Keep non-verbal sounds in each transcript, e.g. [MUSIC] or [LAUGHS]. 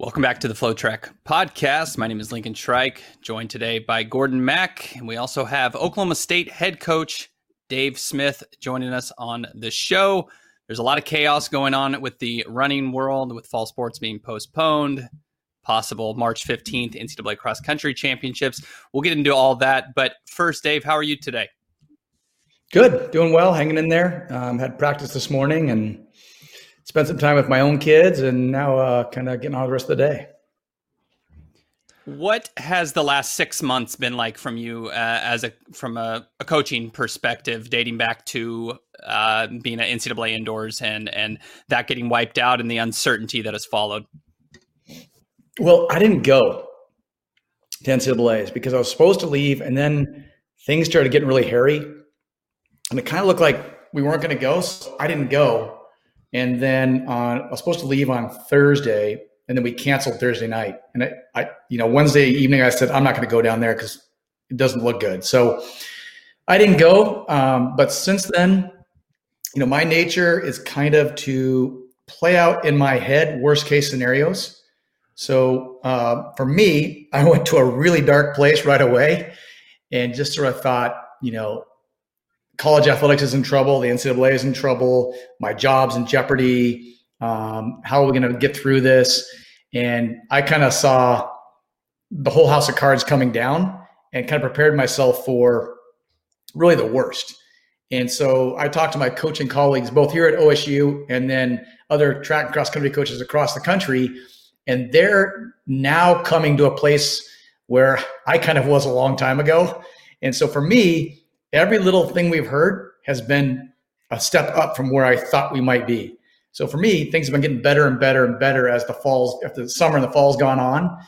Welcome back to the FloTrack podcast. My name is Lincoln Shryack, joined today by Gordon Mack. And we also have Oklahoma State head coach Dave Smith joining us on the show. There's a lot of chaos going on with the running world, with fall sports being postponed, possible March 15th NCAA cross country championships. We'll get into all that. But first, Dave, how are you today? Good, doing well, hanging in there. Um, had practice this morning and spent some time with my own kids, and now uh, kind of getting on the rest of the day. What has the last six months been like from you uh, as a from a, a, coaching perspective, dating back to uh, being at NCAA indoors and and that getting wiped out and the uncertainty that has followed? Well, I didn't go to NCAA's because I was supposed to leave, and then things started getting really hairy, and it kind of looked like we weren't going to go. So I didn't go and then on, I was supposed to leave on Thursday, and then we canceled Thursday night. And I, I you know, Wednesday evening, I said I'm not going to go down there because it doesn't look good. So I didn't go. Um, but since then, you know, my nature is kind of to play out in my head worst case scenarios. So uh, for me, [LAUGHS] I went to a really dark place right away, and just sort of thought, you know, college athletics is in trouble, the NCAA is in trouble, my job's in jeopardy. Um, how are we going to get through this? And I kind of saw the whole house of cards coming down and kind of prepared myself for really the worst. And so I talked to my coaching colleagues, both here at OSU and then other track and cross country coaches across the country. And they're now coming to a place where I kind of was a long time ago. And so for me, every little thing we've heard has been a step up from where I thought we might be. So for me, things have been getting better and better and better as the falls, if the summer and the fall's gone on.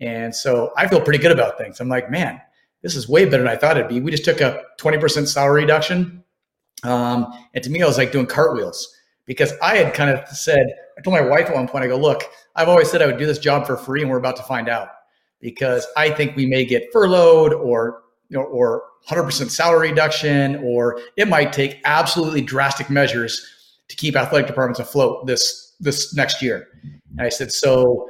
And so I feel pretty good about things. I'm like, man, this is way better than I thought it'd be. We just took a 20% salary reduction. Um, and to me, I was like doing cartwheels because I had kind of said, I told my wife at one point, I go, look, I've always said I would do this job for free, and we're about to find out because I think we may get furloughed or you know, or 100% salary reduction, or it might take absolutely drastic measures to keep athletic departments afloat this this next year. And I said, so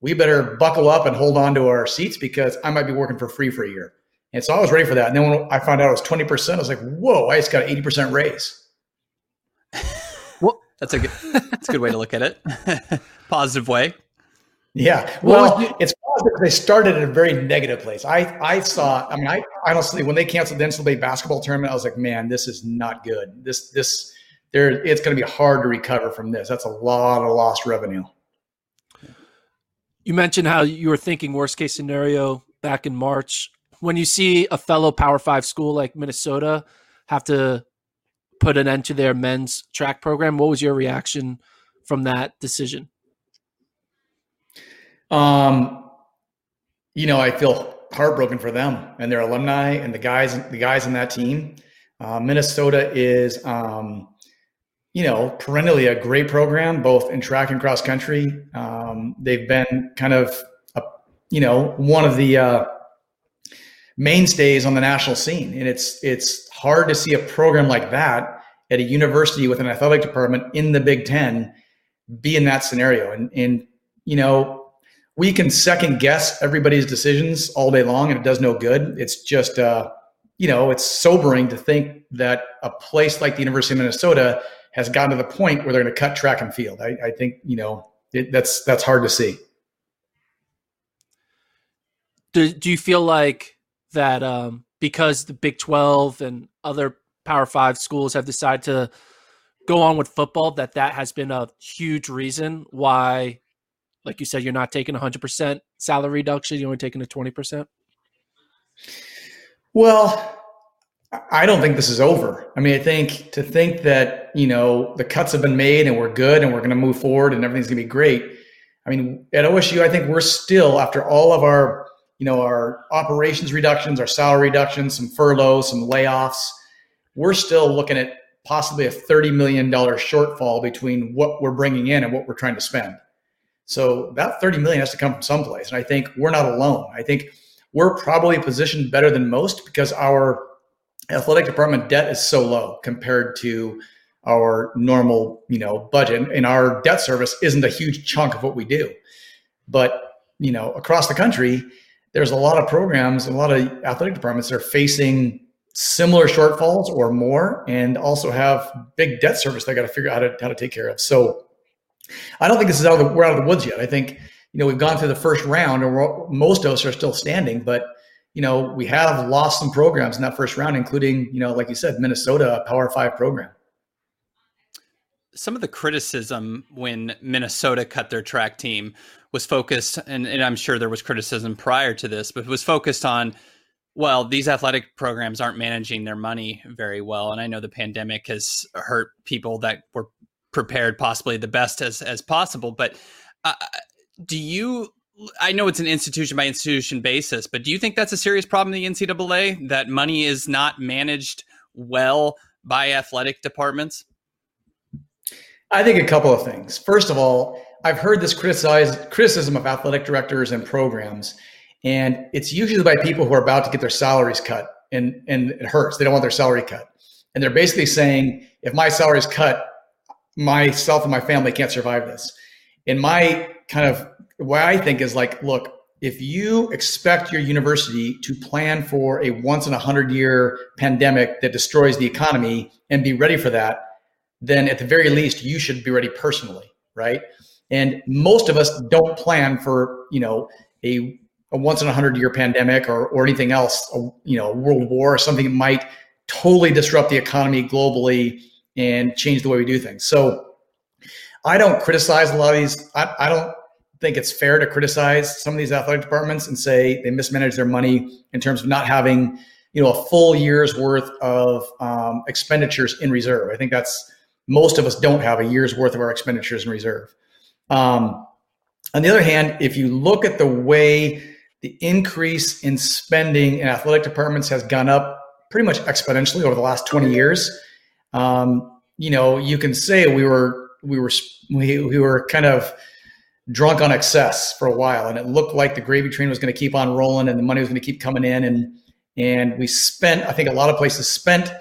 we better buckle up and hold on to our seats because I might be working for free for a year. And so I was ready for that. And then when I found out it was 20%, I was like, whoa, I just got an 80% raise. [LAUGHS] well, that's a good, that's a good way to look at it. [LAUGHS] Positive way. Yeah. Well, it's positive they started at a very negative place. I, I saw, I mean, I honestly, when they canceled the NCAA basketball tournament, I was like, man, this is not good. This, this, there, it's going to be hard to recover from this. That's a lot of lost revenue. You mentioned how you were thinking worst case scenario back in March. When you see a fellow Power Five school like Minnesota have to put an end to their men's track program, what was your reaction from that decision? Um, you know, I feel heartbroken for them and their alumni and the guys, the guys in that team. Uh, Minnesota is, um, you know, perennially a great program, both in track and cross country. Um, they've been kind of, a, you know, one of the uh, mainstays on the national scene, and it's it's hard to see a program like that at a university with an athletic department in the Big Ten be in that scenario. And and you know, we can second guess everybody's decisions all day long and it does no good. It's just, uh, you know, it's sobering to think that a place like the University of Minnesota has gotten to the point where they're going to cut track and field. I, I think, you know, it, that's, that's hard to see. Do, do you feel like that um, because the Big 12 and other Power Five schools have decided to go on with football, that that has been a huge reason why like you said, you're not taking 100% salary reduction. You're only taking a 20%. Well, I don't think this is over. I mean, I think to think that, you know, the cuts have been made and we're good and we're going to move forward and everything's going to be great. I mean, at OSU, I think we're still, after all of our, you know, our operations reductions, our salary reductions, some furloughs, some layoffs, we're still looking at possibly a $30 million shortfall between what we're bringing in and what we're trying to spend. So that 30 million has to come from someplace. And I think we're not alone. I think we're probably positioned better than most because our athletic department debt is so low compared to our normal, you know, budget. And our debt service isn't a huge chunk of what we do. But you know, across the country, there's a lot of programs and a lot of athletic departments that are facing similar shortfalls or more, and also have big debt service they got to figure out how to how to take care of. So, I don't think this is out of the, we're out of the woods yet. I think you know we've gone through the first round, and most of us are still standing, but you know we have lost some programs in that first round, including you know like you said, Minnesota, a Power Five program some of the criticism when Minnesota cut their track team was focused, and, and I'm sure there was criticism prior to this, but it was focused on, well, these athletic programs aren't managing their money very well. And I know the pandemic has hurt people that were prepared possibly the best as, as possible. But uh, do you, I know it's an institution by institution basis, but do you think that's a serious problem in the NCAA that money is not managed well by athletic departments? I think a couple of things. First of all, I've heard this criticized criticism of athletic directors and programs, and it's usually by people who are about to get their salaries cut, and and it hurts. They don't want their salary cut, and they're basically saying, if my salary is cut, myself and my family can't survive this. And my kind of what I think is like, look, if you expect your university to plan for a once in a hundred year pandemic that destroys the economy and be ready for that, then at the very least you should be ready personally, right? And most of us don't plan for, you know, a, a once in a hundred year pandemic or, or anything else, a, you know, a world war or something that might totally disrupt the economy globally and change the way we do things. So I don't criticize a lot of these. I, I don't think it's fair to criticize some of these athletic departments and say they mismanage their money in terms of not having, you know, a full year's worth of um, expenditures in reserve. I think that's most of us don't have a year's worth of our expenditures in reserve. Um, on the other hand, if you look at the way the increase in spending in athletic departments has gone up pretty much exponentially over the last 20 years, um, you know, you can say we were we were we, we were kind of drunk on excess for a while, and it looked like the gravy train was going to keep on rolling, and the money was going to keep coming in, and and we spent. I think a lot of places spent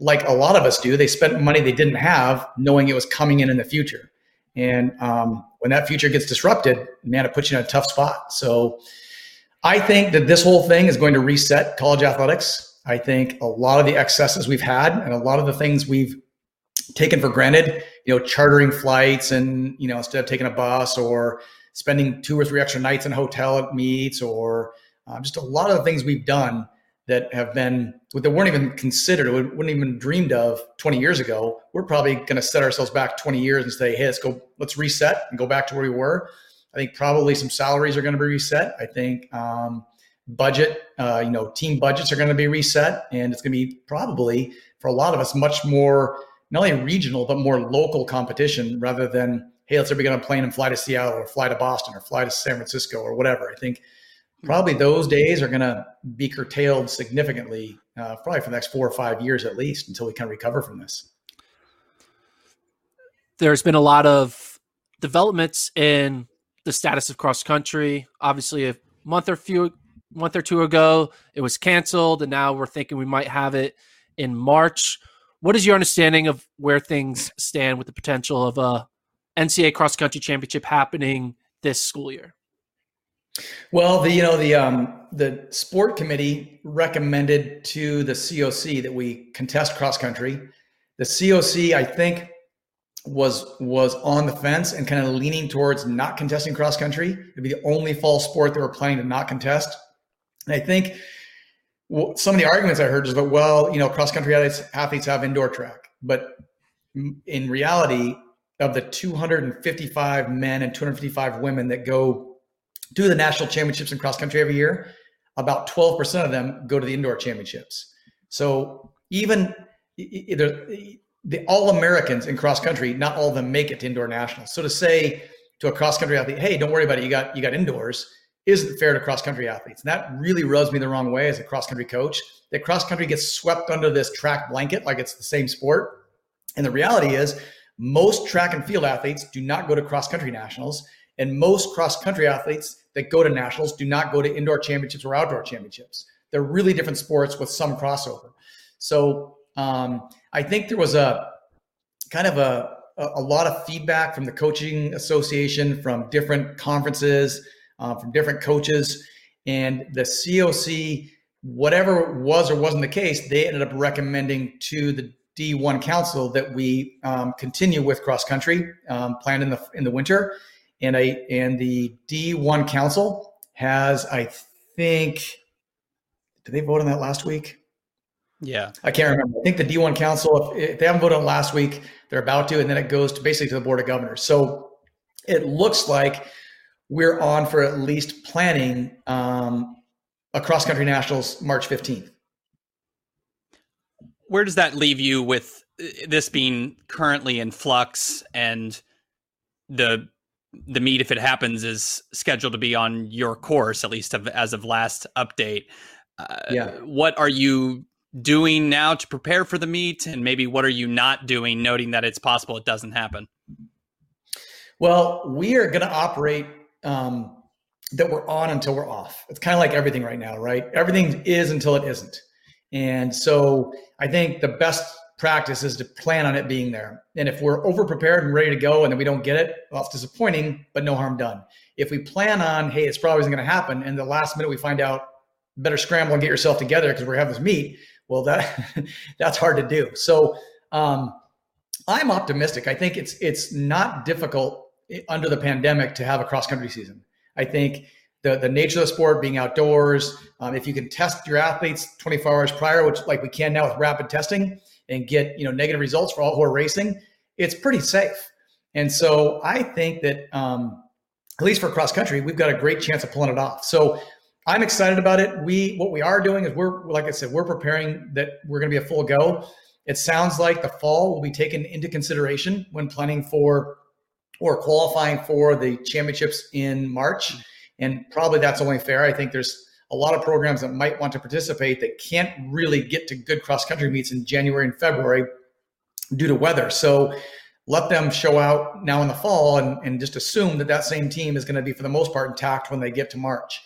like a lot of us do. They spent money they didn't have, knowing it was coming in in the future. And um, when that future gets disrupted, man, it puts you in a tough spot. So I think that this whole thing is going to reset college athletics. I think a lot of the excesses we've had and a lot of the things we've taken for granted, you know, chartering flights and, you know, instead of taking a bus or spending two or three extra nights in a hotel at meets or uh, just a lot of the things we've done that have been that weren't even considered, wouldn't even dreamed of 20 years ago. We're probably going to set ourselves back 20 years and say, "Hey, let's go, let's reset and go back to where we were." I think probably some salaries are going to be reset. I think um, budget, uh, you know, team budgets are going to be reset, and it's going to be probably for a lot of us much more not only regional but more local competition rather than hey, let's everybody get on a plane and fly to Seattle or fly to Boston or fly to San Francisco or whatever. I think probably those days are going to be curtailed significantly, uh, probably for the next four or five years at least, until we can recover from this. There's been a lot of developments in the status of cross country. Obviously, a month or few month or two ago, it was canceled, and now we're thinking we might have it in March. What is your understanding of where things stand with the potential of a NCAA cross country championship happening this school year? Well, the you know the um, the sport committee recommended to the COC that we contest cross country. The COC, I think, was was on the fence and kind of leaning towards not contesting cross country. It'd be the only fall sport they were planning to not contest. And I think well, some of the arguments I heard is that well, you know, cross country athletes, athletes have indoor track, but in reality, of the 255 men and 255 women that go do the national championships in cross country every year, about 12% of them go to the indoor championships. So even the all Americans in cross country, not all of them make it to indoor nationals. So to say to a cross country athlete, "Hey, don't worry about it. You got you got indoors," isn't fair to cross country athletes. And that really rubs me the wrong way as a cross country coach. That cross country gets swept under this track blanket like it's the same sport. And the reality is, most track and field athletes do not go to cross country nationals. And most cross country athletes that go to nationals do not go to indoor championships or outdoor championships. They're really different sports with some crossover. So um, I think there was a kind of a, a, a lot of feedback from the coaching association, from different conferences, uh, from different coaches, and the COC, whatever was or wasn't the case, they ended up recommending to the D1 Council that we um, continue with cross country um, planned in the in the winter, and I and the D1 Council has I think did they vote on that last week? Yeah, I can't remember. I think the D1 Council, if, if they haven't voted on last week, they're about to, and then it goes to basically to the Board of Governors. So it looks like we're on for at least planning um, a cross country nationals March 15th where does that leave you with uh, this being currently in flux and the the meet if it happens is scheduled to be on your course at least as of last update? Uh, yeah. what are you doing now to prepare for the meet? And maybe what are you not doing noting that it's possible it doesn't happen? Well we are going to operate um, that we're on until we're off it's kind of like everything right now right everything is until it isn't and so I think the best practice is to plan on it being there. And if we're over prepared and ready to go and then we don't get it, well, it's disappointing, but no harm done. If we plan on, hey, it's probably isn't going to happen, and the last minute we find out, better scramble and get yourself together because we're having this meet. Well, that [LAUGHS] that's hard to do. So um, I'm optimistic. I think it's it's not difficult under the pandemic to have a cross country season. I think the, the nature of the sport being outdoors. Um, if you can test your athletes 24 hours prior, which like we can now with rapid testing and get, you know, negative results for all who are racing, it's pretty safe. And so I think that, um, at least for cross country, we've got a great chance of pulling it off. So I'm excited about it. We, what we are doing is we're, like I said, we're preparing that we're going to be a full go. It sounds like the fall will be taken into consideration when planning for or qualifying for the championships in March. And probably that's only fair. I think there's a lot of programs that might want to participate that can't really get to good cross country meets in January and February due to weather. So let them show out now in the fall and, and just assume that that same team is going to be, for the most part, intact when they get to March.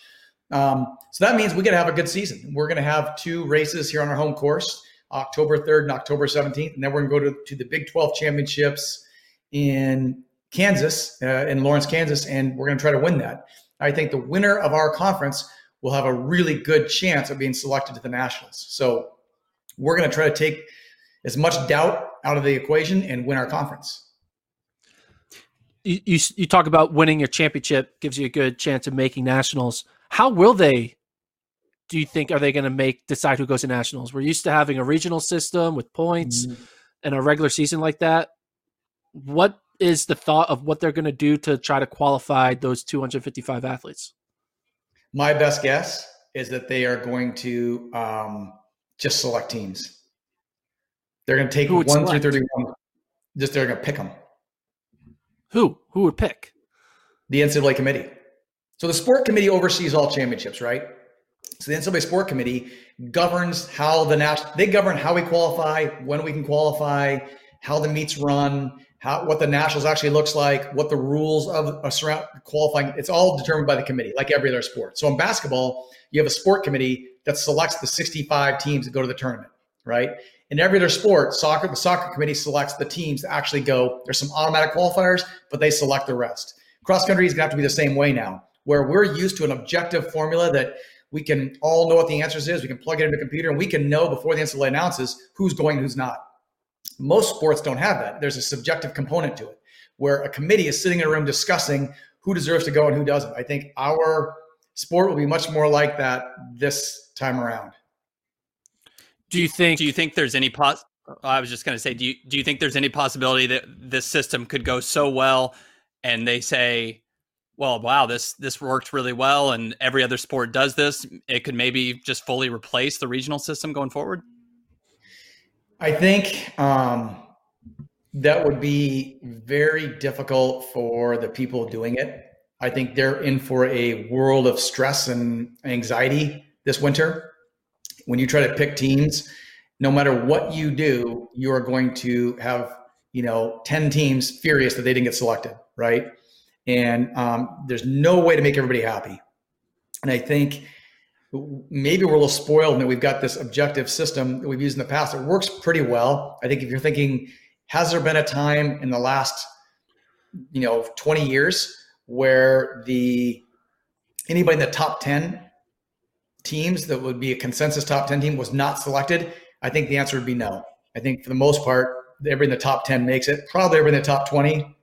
Um, so that means we got to have a good season. We're going to have two races here on our home course, October 3rd and October 17th. And then we're going to go to the Big 12 championships in Kansas, uh, in Lawrence, Kansas, and we're going to try to win that. I think the winner of our conference will have a really good chance of being selected to the nationals. So we're going to try to take as much doubt out of the equation and win our conference. You, you, you talk about winning your championship gives you a good chance of making nationals. How will they? Do you think are they going to make decide who goes to nationals? We're used to having a regional system with points mm-hmm. and a regular season like that. What is the thought of what they're going to do to try to qualify those 255 athletes? My best guess is that they are going to um, just select teams. They're going to take one select? through 31. Just they're going to pick them. Who? Who would pick? The NCAA committee. So the sport committee oversees all championships, right? So the NCAA sport committee governs how the national they govern how we qualify, when we can qualify, how the meets run, how what the nationals actually looks like, what the rules of a surround qualifying. It's all determined by the committee, like every other sport. So in basketball, you have a sport committee that selects the 65 teams that go to the tournament, right? In every other sport, soccer, the soccer committee selects the teams that actually go. There's some automatic qualifiers, but they select the rest. Cross country is gonna have to be the same way now, where we're used to an objective formula that we can all know what the answers is. We can plug it into a computer and we can know before the NCAA announces who's going, who's not. Most sports don't have that. There's a subjective component to it where a committee is sitting in a room discussing who deserves to go and who doesn't. I think our sport will be much more like that this time around. Do you think do you think there's any pos I was just going to say do you do you think there's any possibility that this system could go so well and they say well wow this this worked really well and every other sport does this it could maybe just fully replace the regional system going forward? I think um, that would be very difficult for the people doing it. I think they're in for a world of stress and anxiety this winter. When you try to pick teams, no matter what you do, you are going to have you know 10 teams furious that they didn't get selected, right? And um, there's no way to make everybody happy. And I think maybe we're a little spoiled and that we've got this objective system that we've used in the past. It works pretty well. I think if you're thinking has there been a time in the last, you know, 20 years where the anybody in the top 10 teams that would be a consensus top 10 team was not selected? I think the answer would be no. I think for the most part, everybody in the top 10 makes it. Probably everybody in the top 20.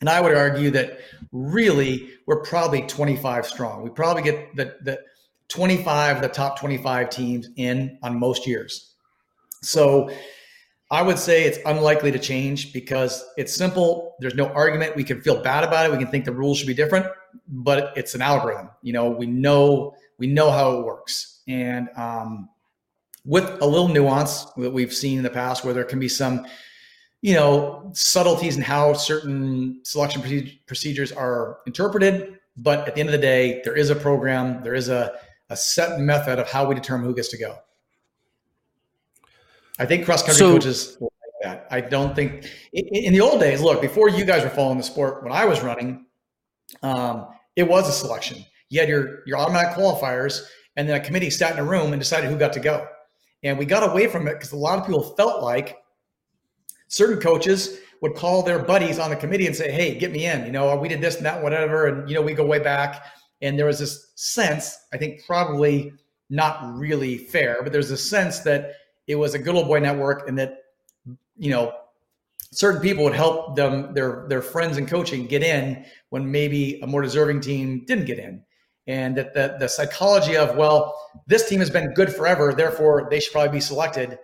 And I would argue that really we're probably 25 strong. We probably get the, the 25 of the top 25 teams in on most years. So I would say it's unlikely to change because it's simple. There's no argument. We can feel bad about it. We can think the rules should be different, but it's an algorithm. You know, we know we know how it works, and um, with a little nuance that we've seen in the past, where there can be some, you know, subtleties in how certain selection procedures are interpreted. But at the end of the day, there is a program. There is a a set method of how we determine who gets to go. I think cross country so, coaches like that. I don't think in, in, the old days. Look, before you guys were following the sport, when I was running, um, it was a selection. You had your your automatic qualifiers, and then a committee sat in a room and decided who got to go. And we got away from it because a lot of people felt like certain coaches would call their buddies on the committee and say, "Hey, get me in." You know, we did this and that, whatever, and you know, we go way back. And there was this sense, I think, probably not really fair, but there's a sense that it was a good old boy network and that you know certain people would help them their their friends in coaching get in when maybe a more deserving team didn't get in. And that the, the psychology of well this team has been good forever therefore they should probably be selected.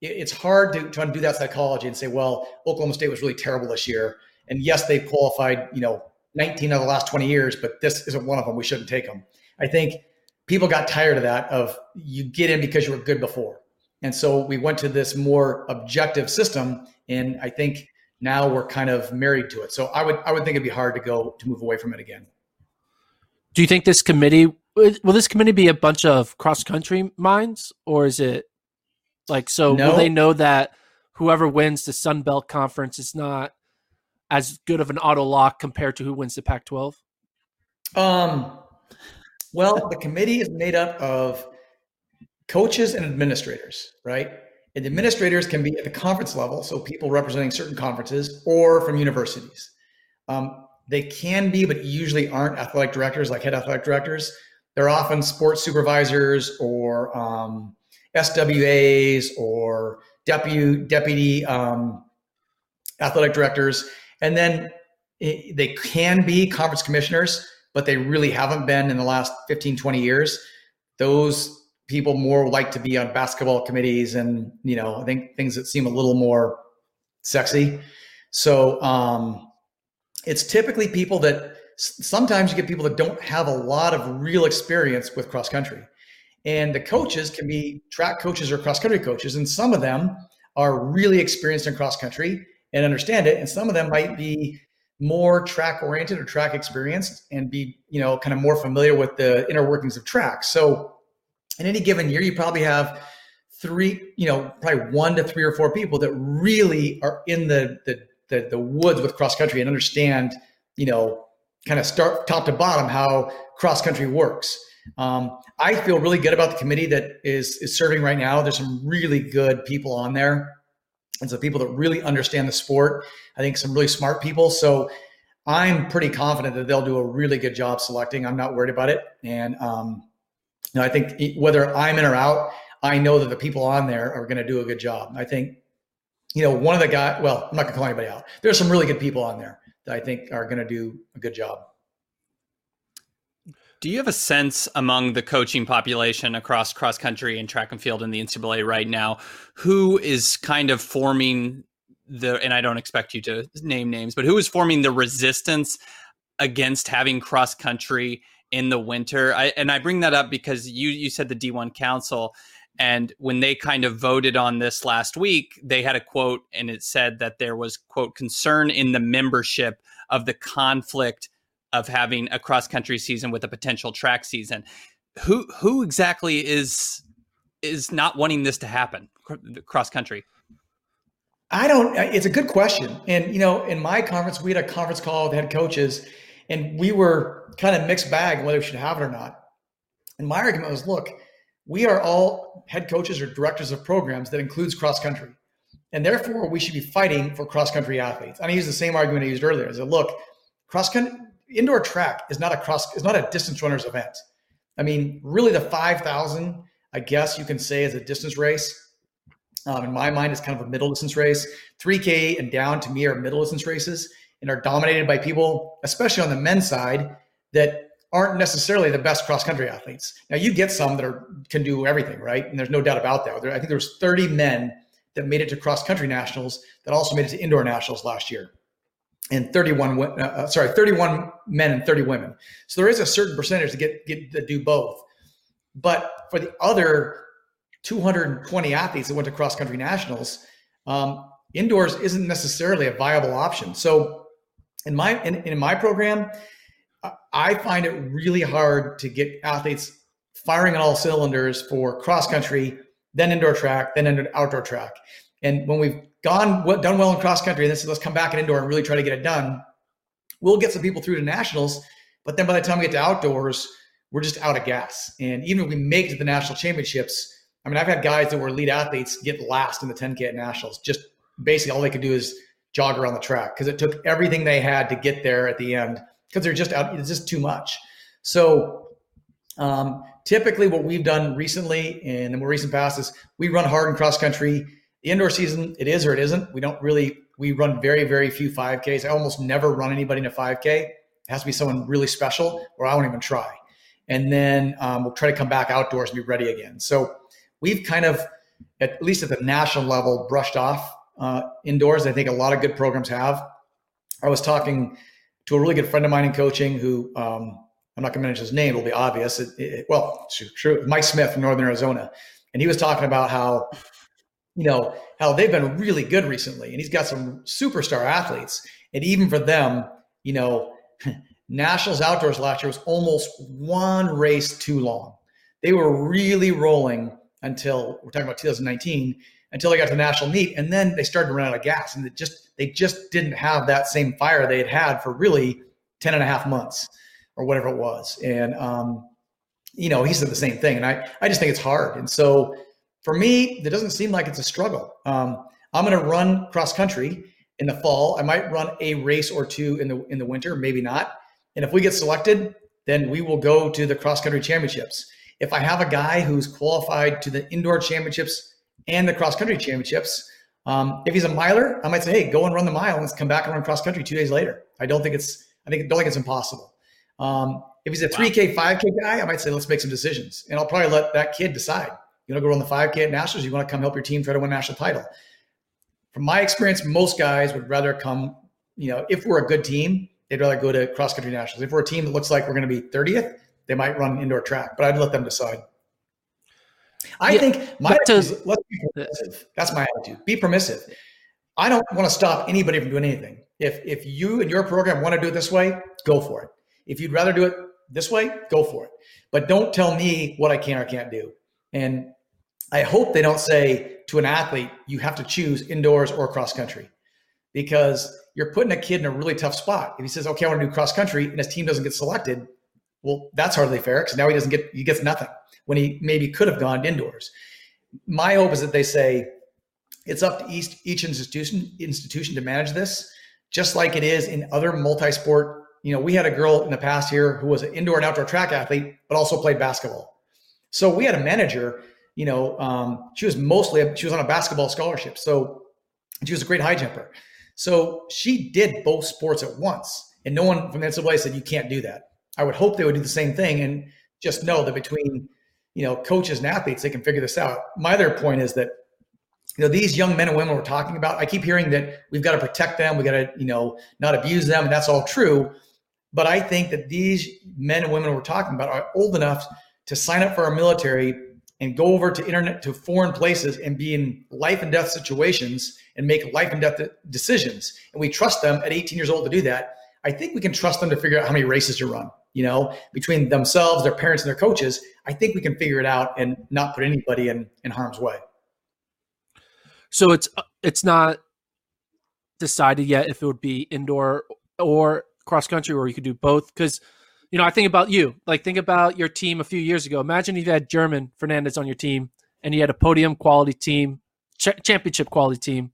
It's hard to, to undo that psychology and say well oklahoma state was really terrible this year. And yes they've qualified you know 19 of the last 20 years but this isn't one of them we shouldn't take them i think people got tired of that of you get in because you were good before and so we went to this more objective system. And I think now we're kind of married to it. So I would I would think it'd be hard to go to move away from it again. Do you think this committee will this committee be a bunch of cross country minds or is it like so no. will they know that whoever wins the Sun Belt conference is not as good of an auto lock compared to who wins the Pac 12? Um well, the committee is made up of coaches and administrators, right? And administrators can be at the conference level, so people representing certain conferences, or from universities. Um, they can be, but usually aren't athletic directors, like head athletic directors. They're often sports supervisors or um, SWAs or deputy deputy um, athletic directors, and then it, they can be conference commissioners, but they really haven't been in the last 15, 20 years. Those people more like to be on basketball committees and you know i think things that seem a little more sexy so um, it's typically people that sometimes you get people that don't have a lot of real experience with cross country and the coaches can be track coaches or cross country coaches and some of them are really experienced in cross country and understand it and some of them might be more track oriented or track experienced and be you know kind of more familiar with the inner workings of track so in any given year, you probably have three, you know, probably one to three or four people that really are in the the the, the woods with cross country and understand, you know, kind of start top to bottom how cross country works. Um, I feel really good about the committee that is is serving right now. There's some really good people on there, and some people that really understand the sport. I think some really smart people. So I'm pretty confident that they'll do a really good job selecting. I'm not worried about it, and um, you know, I think whether I'm in or out, I know that the people on there are going to do a good job. I think, you know, one of the guys, well, I'm not going to call anybody out. There's some really good people on there that I think are going to do a good job. Do you have a sense among the coaching population across cross country and track and field in the NCAA right now who is kind of forming the, and I don't expect you to name names, but who is forming the resistance against having cross country in the winter. I, and I bring that up because you you said the D1 Council, and when they kind of voted on this last week, they had a quote, and it said that there was quote concern in the membership of the conflict of having a cross country season with a potential track season. Who who exactly is is not wanting this to happen cross country? I don't. Uh, it's a good question, and you know, in my conference, we had a conference call with head coaches and we were kind of mixed bag whether we should have it or not. And my argument was, look, we are all head coaches or directors of programs that includes cross country. And therefore, we should be fighting for cross country athletes. And I use the same argument I used earlier. I said, look, cross country, indoor track is not a cross, is not a distance runners event. I mean, really, the 5,000, I guess you can say, is a distance race. Um, in my mind, it's kind of a middle distance race. 3K and down to me are middle distance races and are dominated by people, especially on the men's side, that aren't necessarily the best cross country athletes. Now you get some that are can do everything, right? And there's no doubt about that. There, I think there was 30 men that made it to cross country nationals that also made it to indoor nationals last year. And 31 uh, uh, sorry, 31 men and 30 women. So there is a certain percentage to get get to do both. But for the other 220 athletes that went to cross country nationals, um, indoors isn't necessarily a viable option. So in my in, in my program, I find it really hard to get athletes firing on all cylinders for cross country, then indoor track, then outdoor track. And when we've gone done well in cross country, and this let's come back in indoor and really try to get it done, we'll get some people through to nationals. But then by the time we get to outdoors, we're just out of gas. And even if we make it to the national championships, I mean, I've had guys that were elite athletes get last in the 10K at nationals. Just basically all they could do is jog around the track because it took everything they had to get there at the end because they're just out. It's just too much. So um, typically, what we've done recently in the more recent past is we run hard in cross country. The indoor season, it is or it isn't. We don't really. We run very very few 5Ks. I almost never run anybody in a 5K. It has to be someone really special, or I won't even try. And then um, we'll try to come back outdoors and be ready again. So we've kind of, at least at the national level, brushed off uh, indoors. I think a lot of good programs have. I was talking to a really good friend of mine in coaching who um, I'm not going to mention his name; it'll be obvious. It, it, well, true, true. Mike Smith from Northern Arizona, and he was talking about how you know hell, they've been really good recently, and he's got some superstar athletes, and even for them, you know, [LAUGHS] Nationals outdoors last year was almost one race too long. They were really rolling until we're talking about 2019 until they got to the national meet, and then they started to run out of gas, and it just they just didn't have that same fire they had had for really 10 and a half months or whatever it was. And, um, you know, he said the same thing. And I, I just think it's hard. And so for me, it doesn't seem like it's a struggle. Um, I'm going to run cross country in the fall. I might run a race or two in the, in the winter, maybe not. And if we get selected, then we will go to the cross country championships. If I have a guy who's qualified to the indoor championships and the cross country championships, um, if he's a miler, I might say, hey, go and run the mile and come back and run cross country two days later. I don't think it's I think don't think it's impossible. Um, if he's a 3K, 5K guy, I might say, let's make some decisions. And I'll probably let that kid decide. You want to go run the 5K at Nationals? You want to come help your team try to win a national title? From my experience, most guys would rather come, you know, if we're a good team, they'd rather go to cross country nationals. If we're a team that looks like we're going to be 30th, they might run indoor track, but I'd let them decide. I yeah, think my is, let's be permissive. That's my attitude. Be permissive. I don't want to stop anybody from doing anything. If if you and your program want to do it this way, go for it. If you'd rather do it this way, go for it. But don't tell me what I can or can't do. And I hope they don't say to an athlete, you have to choose indoors or cross country because you're putting a kid in a really tough spot. If he says, okay, I want to do cross country and his team doesn't get selected, well, that's hardly fair because now he doesn't get, he gets nothing when he maybe could have gone indoors. My hope is that they say it's up to each, each institution institution to manage this, just like it is in other multi-sport. You know, we had a girl in the past here who was an indoor and outdoor track athlete, but also played basketball. So we had a manager. You know, um, she was mostly she was on a basketball scholarship, so she was a great high jumper. So she did both sports at once, and no one from the NCAA said you can't do that. I would hope they would do the same thing and just know that between you know, coaches and athletes, they can figure this out. My other point is that, you know, these young men and women we're talking about, I keep hearing that we've got to protect them, we got to, you know, not abuse them, and that's all true. But I think that these men and women we're talking about are old enough to sign up for our military and go over to internet to foreign places and be in life and death situations and make life and death decisions. And we trust them at 18 years old to do that. I think we can trust them to figure out how many races to run you know, between themselves, their parents, and their coaches, I think we can figure it out and not put anybody in in harm's way. So it's it's not decided yet if it would be indoor or cross country, or you could do both. Because you know, I think about you. Like, think about your team a few years ago. Imagine if you had German Fernandez on your team, and you had a podium quality team, ch- championship quality team,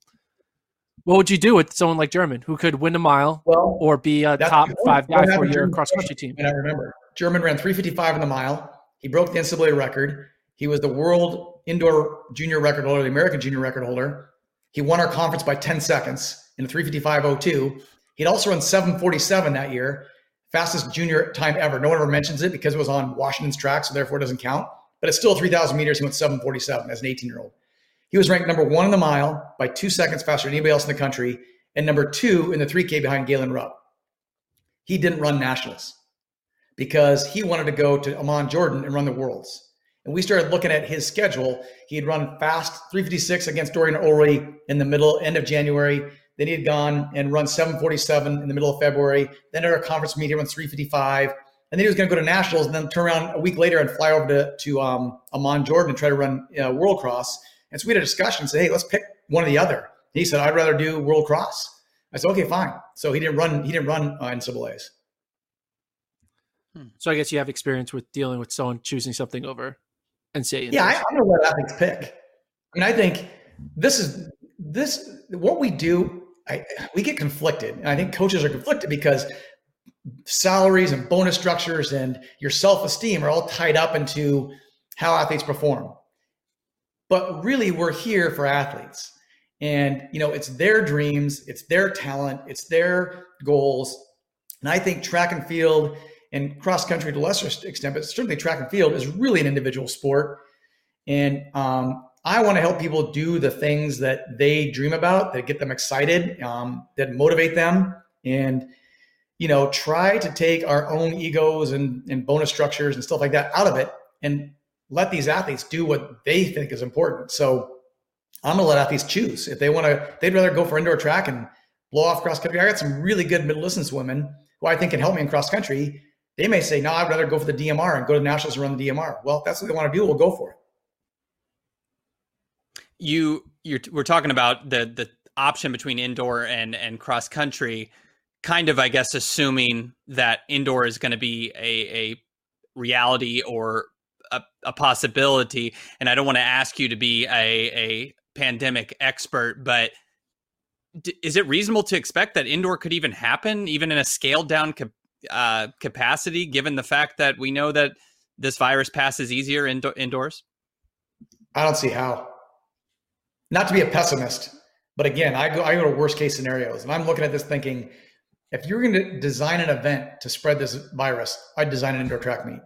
What would you do with someone like German who could win a mile well, or be a top five guy for your cross country team? And I remember German ran 355 in the mile. He broke the NCAA record. He was the world indoor junior record holder, the American junior record holder. He won our conference by 10 seconds in a 355.02. He'd also run 747 that year, fastest junior time ever. No one ever mentions it because it was on Washington's track, so therefore it doesn't count. But it's still 3,000 meters. He went 747 as an 18 year old. He was ranked number one in the mile by two seconds faster than anybody else in the country, and number two in the 3K behind Galen Rupp. He didn't run nationals because he wanted to go to Amman, Jordan and run the worlds. And we started looking at his schedule. He had run fast 356 against Dorian Ulrey in the middle, end of January. Then he had gone and run 747 in the middle of February. Then at our conference meeting, he went 355. And then he was going to go to nationals and then turn around a week later and fly over to, to um, Amman, Jordan and try to run uh, World Cross. And so we had a discussion and said, hey, let's pick one or the other. And he said, I'd rather do World Cross. I said, okay, fine. So he didn't run, he didn't run uh, NCAAs. Hmm. So I guess you have experience with dealing with someone choosing something over NCAA. Yeah, I, I'm going to let athletes pick. I mean, I think this is this what we do. I, we get conflicted, and I think coaches are conflicted because salaries and bonus structures and your self esteem are all tied up into how athletes perform. But really, we're here for athletes, and you know, it's their dreams, it's their talent, it's their goals, and I think track and field and cross country to lesser extent, but certainly track and field is really an individual sport. And um, I want to help people do the things that they dream about, that get them excited, um, that motivate them, and you know, try to take our own egos and, and bonus structures and stuff like that out of it, and let these athletes do what they think is important. So I'm gonna let athletes choose if they want to. They'd rather go for indoor track and blow off cross country. I got some really good middle distance women who I think can help me in cross country they may say, no, I'd rather go for the DMR and go to the Nationals and run the DMR. Well, that's what they want to do, we'll go for it. You, you're, we're talking about the the option between indoor and and cross country, kind of, I guess, assuming that indoor is going to be a a reality or a, a possibility. And I don't want to ask you to be a a pandemic expert, but is it reasonable to expect that indoor could even happen, even in a scaled down uh, capacity, given the fact that we know that this virus passes easier indo- indoors? I don't see how. Not to be a pessimist, but again, I go I go to worst case scenarios, and I'm looking at this thinking, if you're going to design an event to spread this virus, I'd design an indoor track meet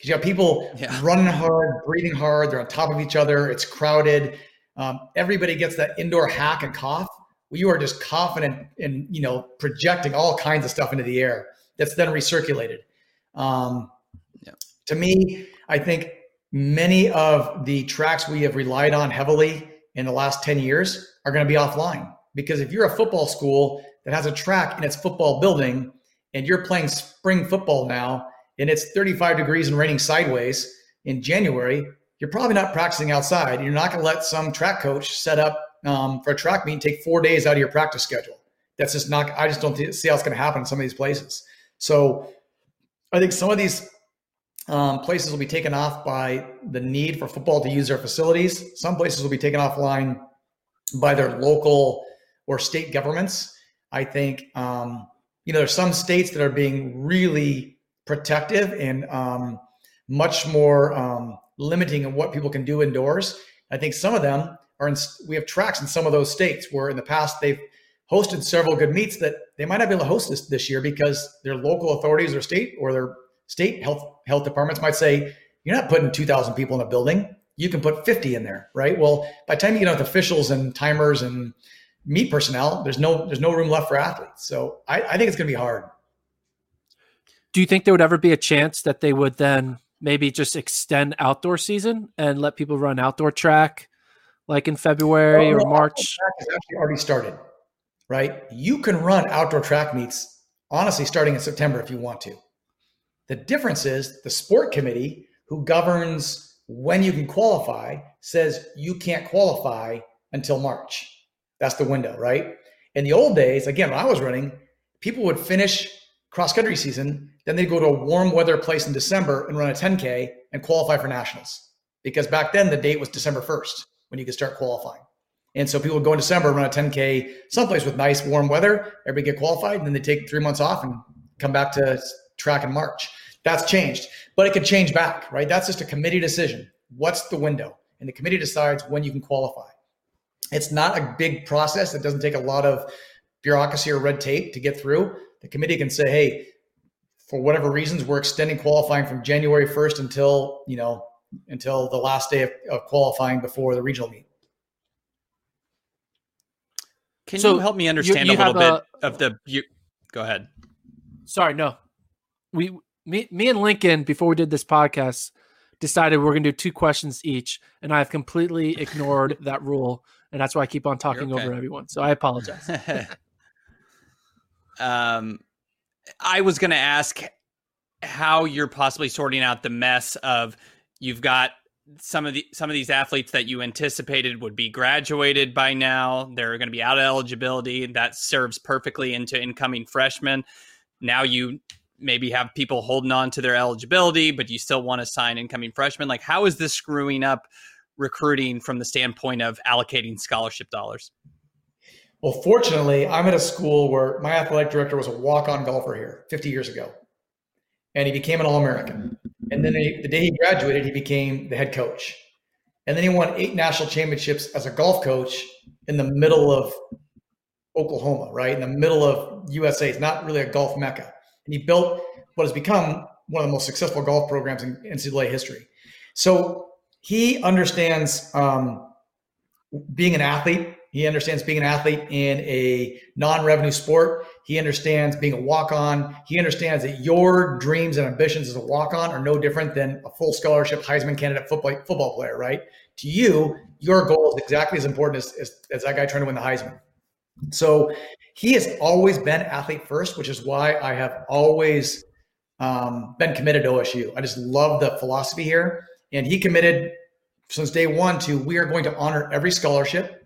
because you have people yeah. running hard, breathing hard, they're on top of each other, it's crowded. Um, everybody gets that indoor hack and cough. Well, you are just confident in you know projecting all kinds of stuff into the air that's then recirculated. Um, yeah. To me, I think many of the tracks we have relied on heavily in the last 10 years are going to be offline. Because if you're a football school that has a track in its football building and you're playing spring football now and it's 35 degrees and raining sideways in January, you're probably not practicing outside. You're not going to let some track coach set up um, for a track meet take four days out of your practice schedule. That's just not, I just don't see how it's going to happen in some of these places. So I think some of these um, places will be taken off by the need for football to use their facilities. Some places will be taken offline by their local or state governments. I think um, you know there's some states that are being really protective and um, much more um, limiting of what people can do indoors. I think some of them are in. We have tracks in some of those states where in the past they've hosted several good meets that they might not be able to host this this year because their local authorities or state or their state health health departments might say you're not putting 2000 people in a building. You can put 50 in there right? Well by the time you get out with officials and timers and meet personnel there's no there's no room left for athletes. So i, I think it's going to be hard. Do you think there would ever be a chance that they would then maybe just extend outdoor season and let people run outdoor track like in february or march? Track has actually already started right? You can run outdoor track meets, honestly, starting in September if you want to. The difference is the sport committee, who governs when you can qualify, says you can't qualify until March. That's the window, right? In the old days, again, when I was running, people would finish cross country season, then they'd go to a warm weather place in December and run a 10K and qualify for nationals. Because back then the date was December 1st when you could start qualifying. And so people would go in December, run a 10K someplace with nice warm weather, everybody get qualified, and then they take three months off and come back to track in March. That's changed, but it could change back, right? That's just a committee decision. What's the window? And the committee decides when you can qualify. It's not a big process. It doesn't take a lot of bureaucracy or red tape to get through. The committee can say, hey, for whatever reasons, we're extending qualifying from January 1st until, you know, until the last day of, of qualifying before the regional meet. Can so you help me understand you, you a little bit a, of the you go ahead. Sorry, no. We me me and Lincoln before we did this podcast decided we're going to do two questions each and I've completely ignored [LAUGHS] that rule and that's why I keep on talking okay. over everyone. So I apologize. [LAUGHS] um I was going to ask how you're possibly sorting out the mess of you've got some of the some of these athletes that you anticipated would be graduated by now they're going to be out of eligibility that serves perfectly into incoming freshmen now you maybe have people holding on to their eligibility but you still want to sign incoming freshmen like how is this screwing up recruiting from the standpoint of allocating scholarship dollars well fortunately i'm at a school where my athletic director was a walk-on golfer here 50 years ago and he became an all-american and then he, the day he graduated, he became the head coach. And then he won eight national championships as a golf coach in the middle of Oklahoma, right? In the middle of USA. It's not really a golf mecca. And he built what has become one of the most successful golf programs in NCAA history. So he understands um, being an athlete. He understands being an athlete in a non-revenue sport. He understands being a walk on. He understands that your dreams and ambitions as a walk on are no different than a full scholarship Heisman candidate football, football player, right? To you, your goal is exactly as important as, as, as that guy trying to win the Heisman. So he has always been athlete first, which is why I have always um, been committed to OSU. I just love the philosophy here. And he committed since day one to we are going to honor every scholarship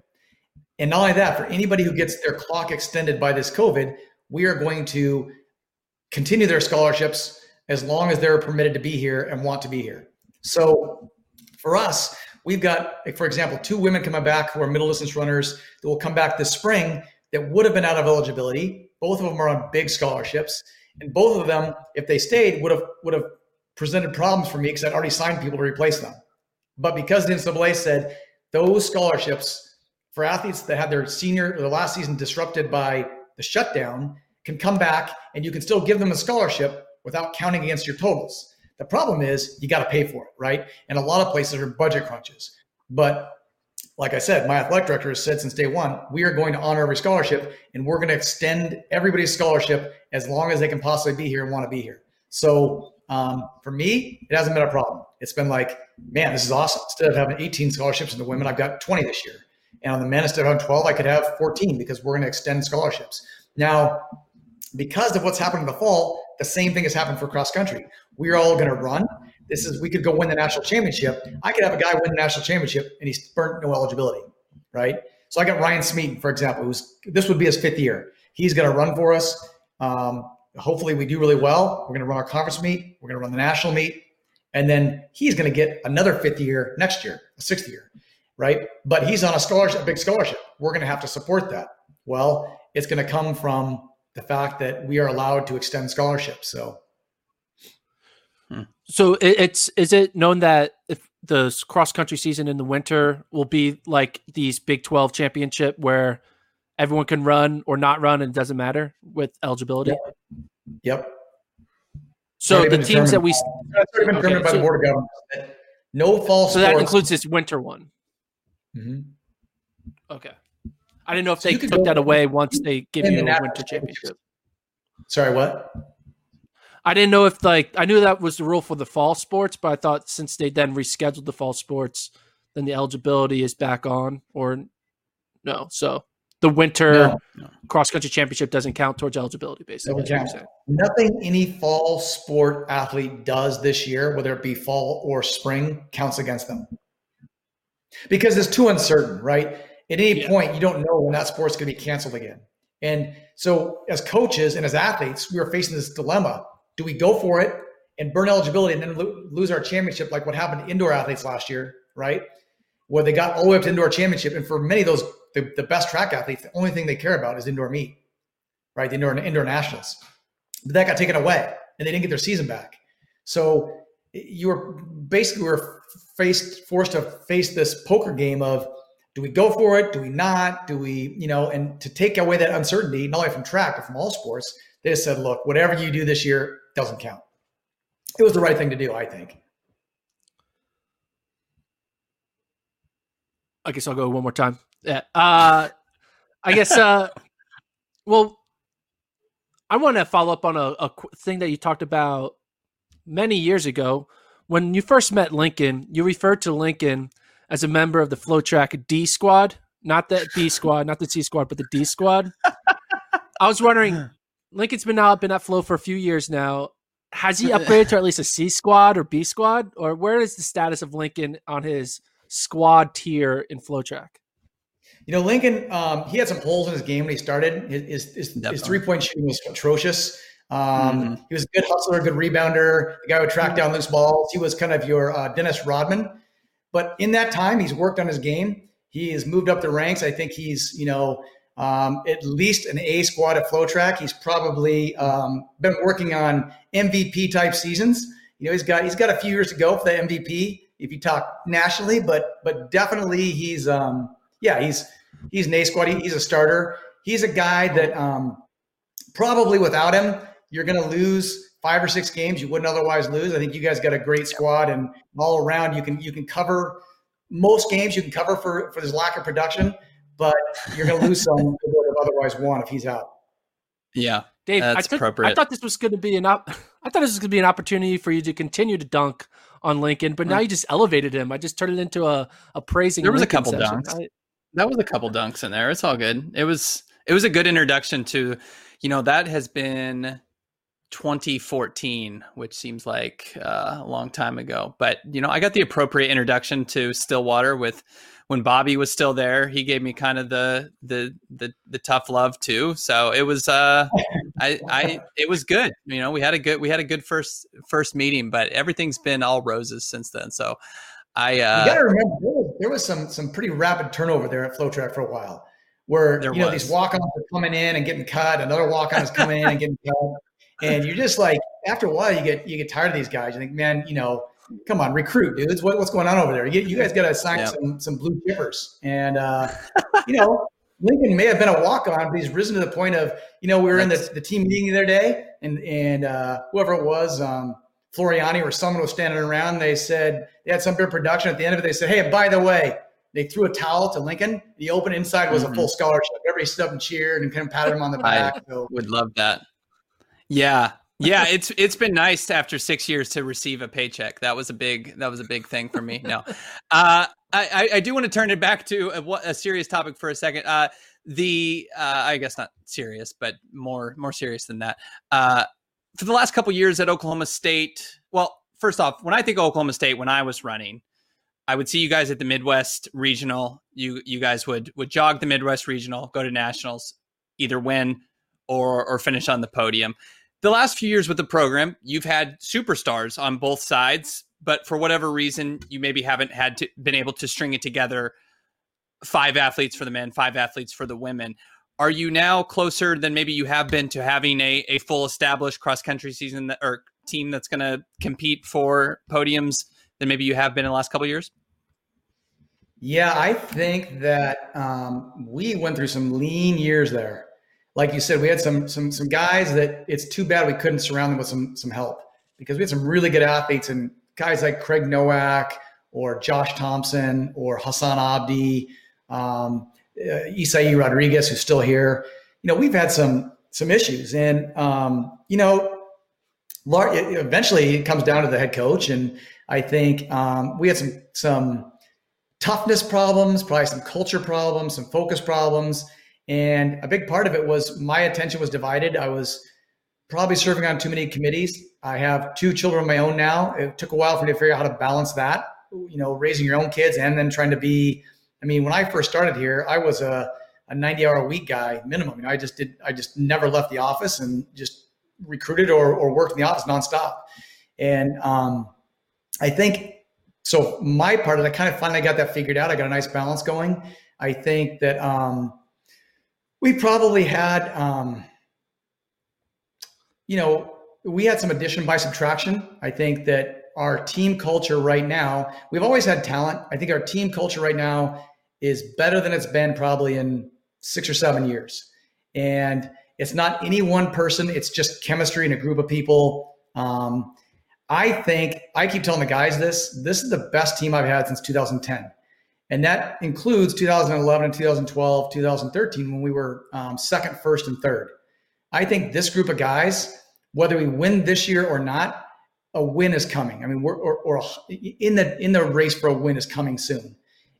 and not only that, for anybody who gets their clock extended by this COVID, we are going to continue their scholarships as long as they're permitted to be here and want to be here. So for us, we've got, for example, two women coming back who are middle distance runners that will come back this spring that would have been out of eligibility. Both of them are on big scholarships. And both of them, if they stayed, would have would have presented problems for me because I'd already signed people to replace them. But because the NCAA said those scholarships for athletes that had their senior or the last season disrupted by the shutdown can come back and you can still give them a scholarship without counting against your totals. The problem is you got to pay for it, right? And a lot of places are budget crunches. But like I said, my athletic director has said since day one, we are going to honor every scholarship and we're going to extend everybody's scholarship as long as they can possibly be here and want to be here. So um, for me, it hasn't been a problem. It's been like, man, this is awesome. Instead of having 18 scholarships in the women, I've got 20 this year. And on the men, instead of having 12, I could have 14 because we're going to extend scholarships. Now, because of what's happened in the fall, the same thing has happened for cross country. We're all going to run. This is we could go win the national championship. I could have a guy win the national championship and he's burnt no eligibility, right? So I got Ryan Smeathers, for example, who's this would be his fifth year. He's going to run for us. Um, hopefully, we do really well. We're going to run our conference meet. We're going to run the national meet, and then he's going to get another fifth year next year, a sixth year right? But he's on a scholarship, a big scholarship. We're going to have to support that. Well, it's going to come from the fact that we are allowed to extend scholarships. So, hmm. so it's is it known that if the cross country season in the winter will be like these Big Twelve championship where everyone can run or not run and it doesn't matter with eligibility? Yep. yep. So the teams that we that's already been determined okay, by so, the board of governors. No false. So that includes this winter one. Mm-hmm. Okay. I didn't know if so they took that away once they give you a winter championship. Sorry, what? I didn't know if like I knew that was the rule for the fall sports, but I thought since they then rescheduled the fall sports, then the eligibility is back on or no. So the winter no. cross country championship doesn't count towards eligibility basically. Nothing any fall sport athlete does this year, whether it be fall or spring, counts against them because it's too uncertain, right? At any yeah. point, you don't know when that sport's going to be canceled again. And so, as coaches and as athletes, we are facing this dilemma: Do we go for it and burn eligibility and then lo- lose our championship, like what happened to indoor athletes last year, right? where they got all the way up to indoor championship. And for many of those, the, the best track athletes, the only thing they care about is indoor meet, right? The indoor indoor nationals. But that got taken away, and they didn't get their season back. So you were basically were faced forced to face this poker game of do we go for it? Do we not? Do we, you know, and to take away that uncertainty, not only from track, but from all sports, they said, look, whatever you do this year doesn't count. It was the right thing to do, I think. I guess I'll go one more time. Yeah. Uh, I guess, uh, [LAUGHS] well, I want to follow up on a, a thing that you talked about many years ago. When you first met Lincoln, you referred to Lincoln as a member of the FloTrack D squad, not the B squad, not the C squad, but the D squad. I was wondering, Lincoln's been out, been at Flow for a few years now. Has he [LAUGHS] upgraded to at least a C squad or B squad, or where is the status of Lincoln on his squad tier in FloTrack? You know, Lincoln, um, he had some holes in his game when he started. His, his, his three point shooting was atrocious. Um, mm-hmm. He was a good hustler, good rebounder, the guy would track down loose balls. He was kind of your uh, Dennis Rodman. But in that time, he's worked on his game. He has moved up the ranks. I think he's, you know, um, at least an A squad at FloTrack. He's probably um, been working on MVP type seasons. You know, he's got he's got a few years to go for the MVP if you talk nationally, but but definitely he's um, yeah he's he's an A squad. He, he's a starter. He's a guy that um, probably without him you're going to lose five or six games you wouldn't otherwise lose. I think you guys got a great squad and all around you can you can cover most games you can cover for for this lack of production but you're going to lose some that would have otherwise won if he's out. Yeah, Dave, I, took, [LAUGHS] I, thought this was going to be an op- I thought this was going to be an opportunity for you to continue to dunk on Lincoln, but now you just elevated him. I just turned it into a, a praising. There was Lincoln a couple session. dunks. I, that was a couple dunks in there. It's all good. It was it was a good introduction to, you know, that has been 2014, which seems like uh, a long time ago. But you know, I got the appropriate introduction to Stillwater with when Bobby was still there, he gave me kind of the the the, the tough love too. So it was uh I I it was good. You know, we had a good we had a good first first meeting, but everything's been all roses since then. So I uh You got to remember there was, there was, some some pretty rapid turnover there at FloTrack for a while. Where you know was. these walk-ons are coming in and getting cut, another walk-on is coming in and getting cut. And you're just like after a while you get you get tired of these guys. You think, man, you know, come on, recruit, dudes. What, what's going on over there? You, you guys got to sign some some blue chippers. And uh, you know, [LAUGHS] Lincoln may have been a walk on, but he's risen to the point of you know we were in the, the team meeting the other day, and and uh, whoever it was, um, Floriani or someone was standing around. They said they had some of production. At the end of it, they said, "Hey, by the way." They threw a towel to Lincoln. The open inside was mm-hmm. a full scholarship. Everybody stood up and cheered and kind of patted him on the back. I so. would love that. Yeah, yeah, it's it's been nice after six years to receive a paycheck. That was a big that was a big thing for me. No, uh, I I do want to turn it back to a, a serious topic for a second. Uh, the uh, I guess not serious, but more more serious than that. Uh, for the last couple years at Oklahoma State, well, first off, when I think of Oklahoma State, when I was running, I would see you guys at the Midwest Regional. You you guys would would jog the Midwest Regional, go to nationals, either win or or finish on the podium the last few years with the program, you've had superstars on both sides, but for whatever reason, you maybe haven't had to been able to string it together. Five athletes for the men, five athletes for the women. Are you now closer than maybe you have been to having a, a full established cross country season that, or team that's going to compete for podiums than maybe you have been in the last couple years? Yeah, I think that um, we went through some lean years there like you said, we had some some some guys that it's too bad we couldn't surround them with some some help because we had some really good athletes and guys like Craig Nowak or Josh Thompson or Hassan Abdi, um, uh, Isai Rodriguez, who's still here. You know, we've had some some issues, and um, you know, eventually it comes down to the head coach, and I think um, we had some some toughness problems, probably some culture problems, some focus problems and a big part of it was my attention was divided. I was probably serving on too many committees. I have two children of my own now. It took a while for me to figure out how to balance that, you know, raising your own kids and then trying to be. I mean, when I first started here, I was a, a 90 hour a week guy minimum. You know, I just did, I just never left the office and just recruited or, or worked in the office nonstop. And um, I think so my part is I kind of finally got that figured out. I got a nice balance going. I think that um, we probably had, um, you know, we had some addition by subtraction. I think that our team culture right now, we've always had talent. I think our team culture right now is better than it's been probably in six or seven years. And it's not any one person, it's just chemistry and a group of people. Um, I think I keep telling the guys this this is the best team I've had since 2010. And that includes 2011 and 2012, 2013, when we were um, second, first, and third. I think this group of guys, whether we win this year or not, a win is coming. I mean, we're or, or in the in the race for a win is coming soon.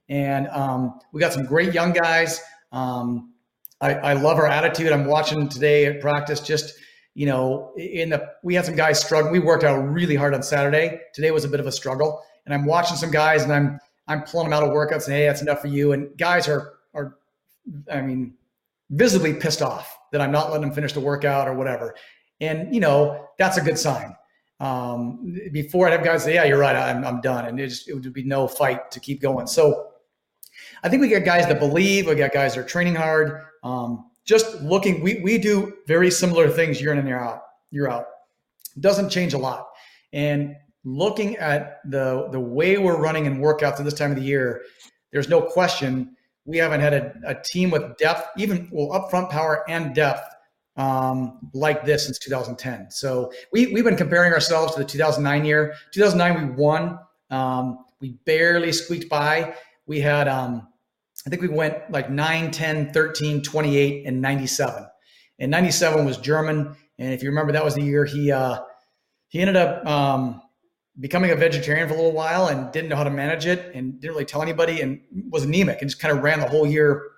And um, we got some great young guys. Um, I, I love our attitude. I'm watching today at practice. Just you know, in the we had some guys struggle. We worked out really hard on Saturday. Today was a bit of a struggle, and I'm watching some guys, and I'm I'm pulling them out of workouts, and hey, that's enough for you. And guys are are, I mean, visibly pissed off that I'm not letting them finish the workout or whatever. And you know, that's a good sign. Um, before I'd have guys say, "Yeah, you're right, I'm I'm done," and it just it would be no fight to keep going. So I think we got guys that believe. We got guys that are training hard. Um, just looking, we we do very similar things year in and year out. Year out doesn't change a lot. And looking at the the way we're running and workouts at this time of the year, there's no question we haven't had a, a team with depth, even well upfront power and depth um, like this since 2010. So we we've been comparing ourselves to the 2009 year. 2009 we won. Um, we barely squeaked by. We had um, I think we went like 9, 10, 13, 28, and 97. And 97 was German. And if you remember, that was the year he uh, he ended up um, becoming a vegetarian for a little while and didn't know how to manage it and didn't really tell anybody and was anemic and just kind of ran the whole year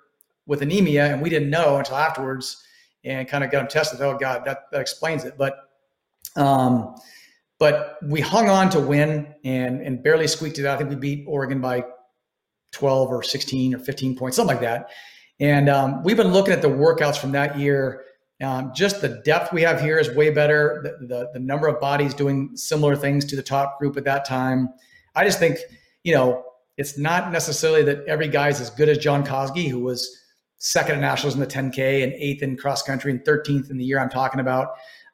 with anemia. And we didn't know until afterwards and kind of got him tested. Oh God, that, that explains it. But um, but we hung on to win and and barely squeaked it out. I think we beat Oregon by 12 or 16 or 15 points, something like that. And um, we've been looking at the workouts from that year. Um, just the depth we have here is way better. The, the, the number of bodies doing similar things to the top group at that time. I just think, you know, it's not necessarily that every guy's as good as John Kosge, who was second at nationals in the 10K and eighth in cross country and 13th in the year I'm talking about.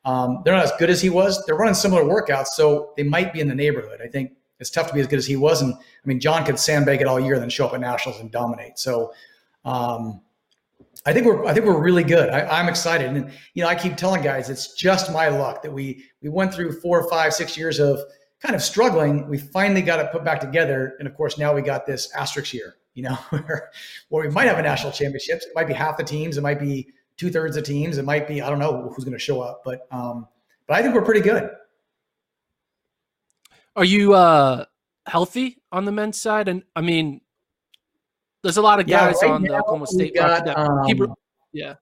Um, they're not as good as he was. They're running similar workouts, so they might be in the neighborhood. I think it's tough to be as good as he was. And I mean, John could sandbag it all year, and then show up at nationals and dominate. So um, I think we're I think we're really good. I, am excited, and you know, I keep telling guys it's just my luck that we we went through four, five, six years of kind of struggling. We finally got it put back together, and of course, now we got this asterisk year. You know, [LAUGHS] where where we might have a national championships. It might be half the teams. It might be two thirds of teams. It might be I don't know who's going to show up, but um, but I think we're pretty good. Are you uh healthy on the men's side? And I mean, there's a lot of guys yeah, right on the Oklahoma State got, um, keep, yeah.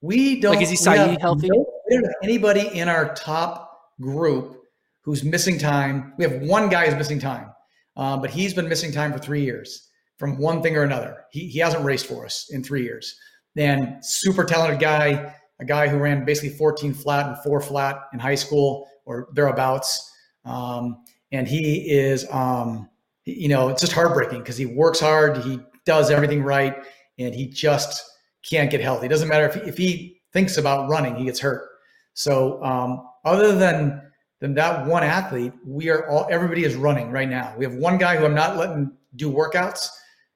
We don't like is he Saeed healthy? No, we don't have anybody in our top group who's missing time. We have one guy who's missing time, uh, but he's been missing time for three years from one thing or another. He, he hasn't raced for us in three years. And super talented guy, a guy who ran basically 14 flat and four flat in high school or thereabouts. Um, and he is, um, you know, it's just heartbreaking because he works hard, he does everything right, and he just can't get healthy. It doesn't matter if he, if he thinks about running, he gets hurt. So, um, other than than that one athlete, we are all everybody is running right now. We have one guy who I'm not letting do workouts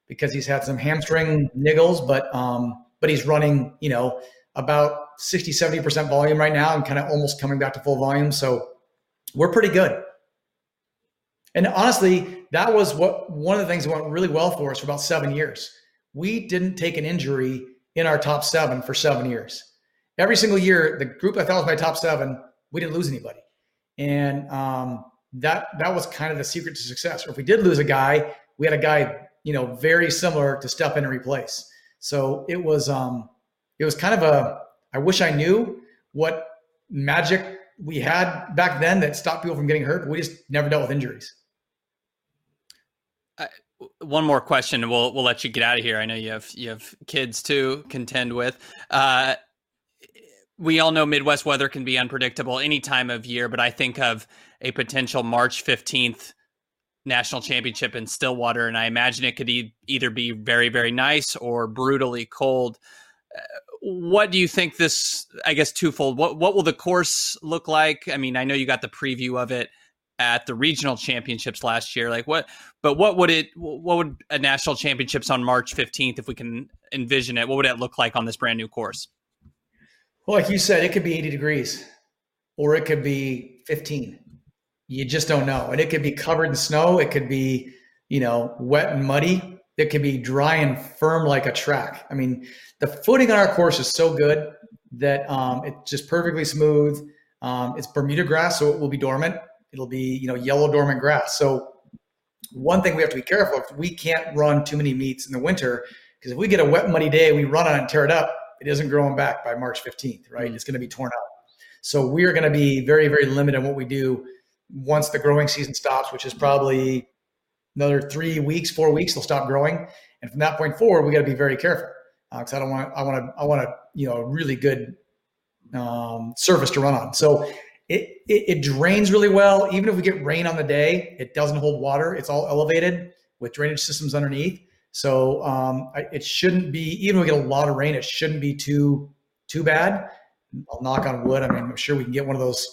because he's had some hamstring niggles, but um, but he's running, you know, about 60, 70% volume right now and kind of almost coming back to full volume. So we're pretty good. And honestly, that was what one of the things that went really well for us for about seven years. We didn't take an injury in our top seven for seven years. Every single year, the group I thought was my top seven, we didn't lose anybody, and um, that that was kind of the secret to success. Or if we did lose a guy, we had a guy you know very similar to step in and replace. So it was um, it was kind of a. I wish I knew what magic we had back then that stopped people from getting hurt. We just never dealt with injuries one more question, we'll we'll let you get out of here. I know you have you have kids to contend with. Uh, we all know Midwest weather can be unpredictable any time of year, but I think of a potential March fifteenth national championship in Stillwater, and I imagine it could e- either be very, very nice or brutally cold. Uh, what do you think this? I guess twofold. What what will the course look like? I mean, I know you got the preview of it at the regional championships last year. Like what? But what would it? What would a national championships on March fifteenth, if we can envision it? What would it look like on this brand new course? Well, like you said, it could be eighty degrees, or it could be fifteen you just don't know. And it could be covered in snow. It could be, you know, wet and muddy. It could be dry and firm like a track. I mean, the footing on our course is so good that um, it's just perfectly smooth. Um, it's Bermuda grass, so it will be dormant. It'll be, you know, yellow dormant grass. So one thing we have to be careful of, we can't run too many meets in the winter because if we get a wet, muddy day, we run on it and tear it up, it isn't growing back by March 15th, right? Mm-hmm. It's going to be torn up. So we are going to be very, very limited in what we do once the growing season stops, which is probably another three weeks, four weeks, they'll stop growing. And from that point forward, we got to be very careful because uh, I don't want, I want to, I want to, you know, really good um, surface to run on. So it, it, it drains really well. Even if we get rain on the day, it doesn't hold water. It's all elevated with drainage systems underneath. So um, it shouldn't be, even if we get a lot of rain, it shouldn't be too too bad. I'll knock on wood. I mean, I'm sure we can get one of those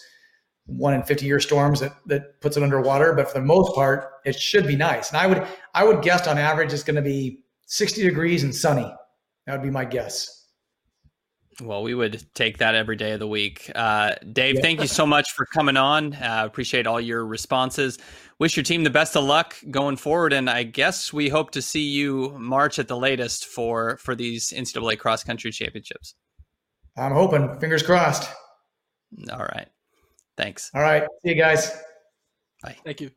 one in 50 year storms that, that puts it underwater. But for the most part, it should be nice. And I would, I would guess on average, it's going to be 60 degrees and sunny. That would be my guess. Well, we would take that every day of the week. Uh, Dave, yeah. thank you so much for coming on. Uh, appreciate all your responses. Wish your team the best of luck going forward, and I guess we hope to see you March at the latest for for these NCAA cross country championships. I'm hoping. Fingers crossed. All right. Thanks. All right. See you guys. Bye. Thank you.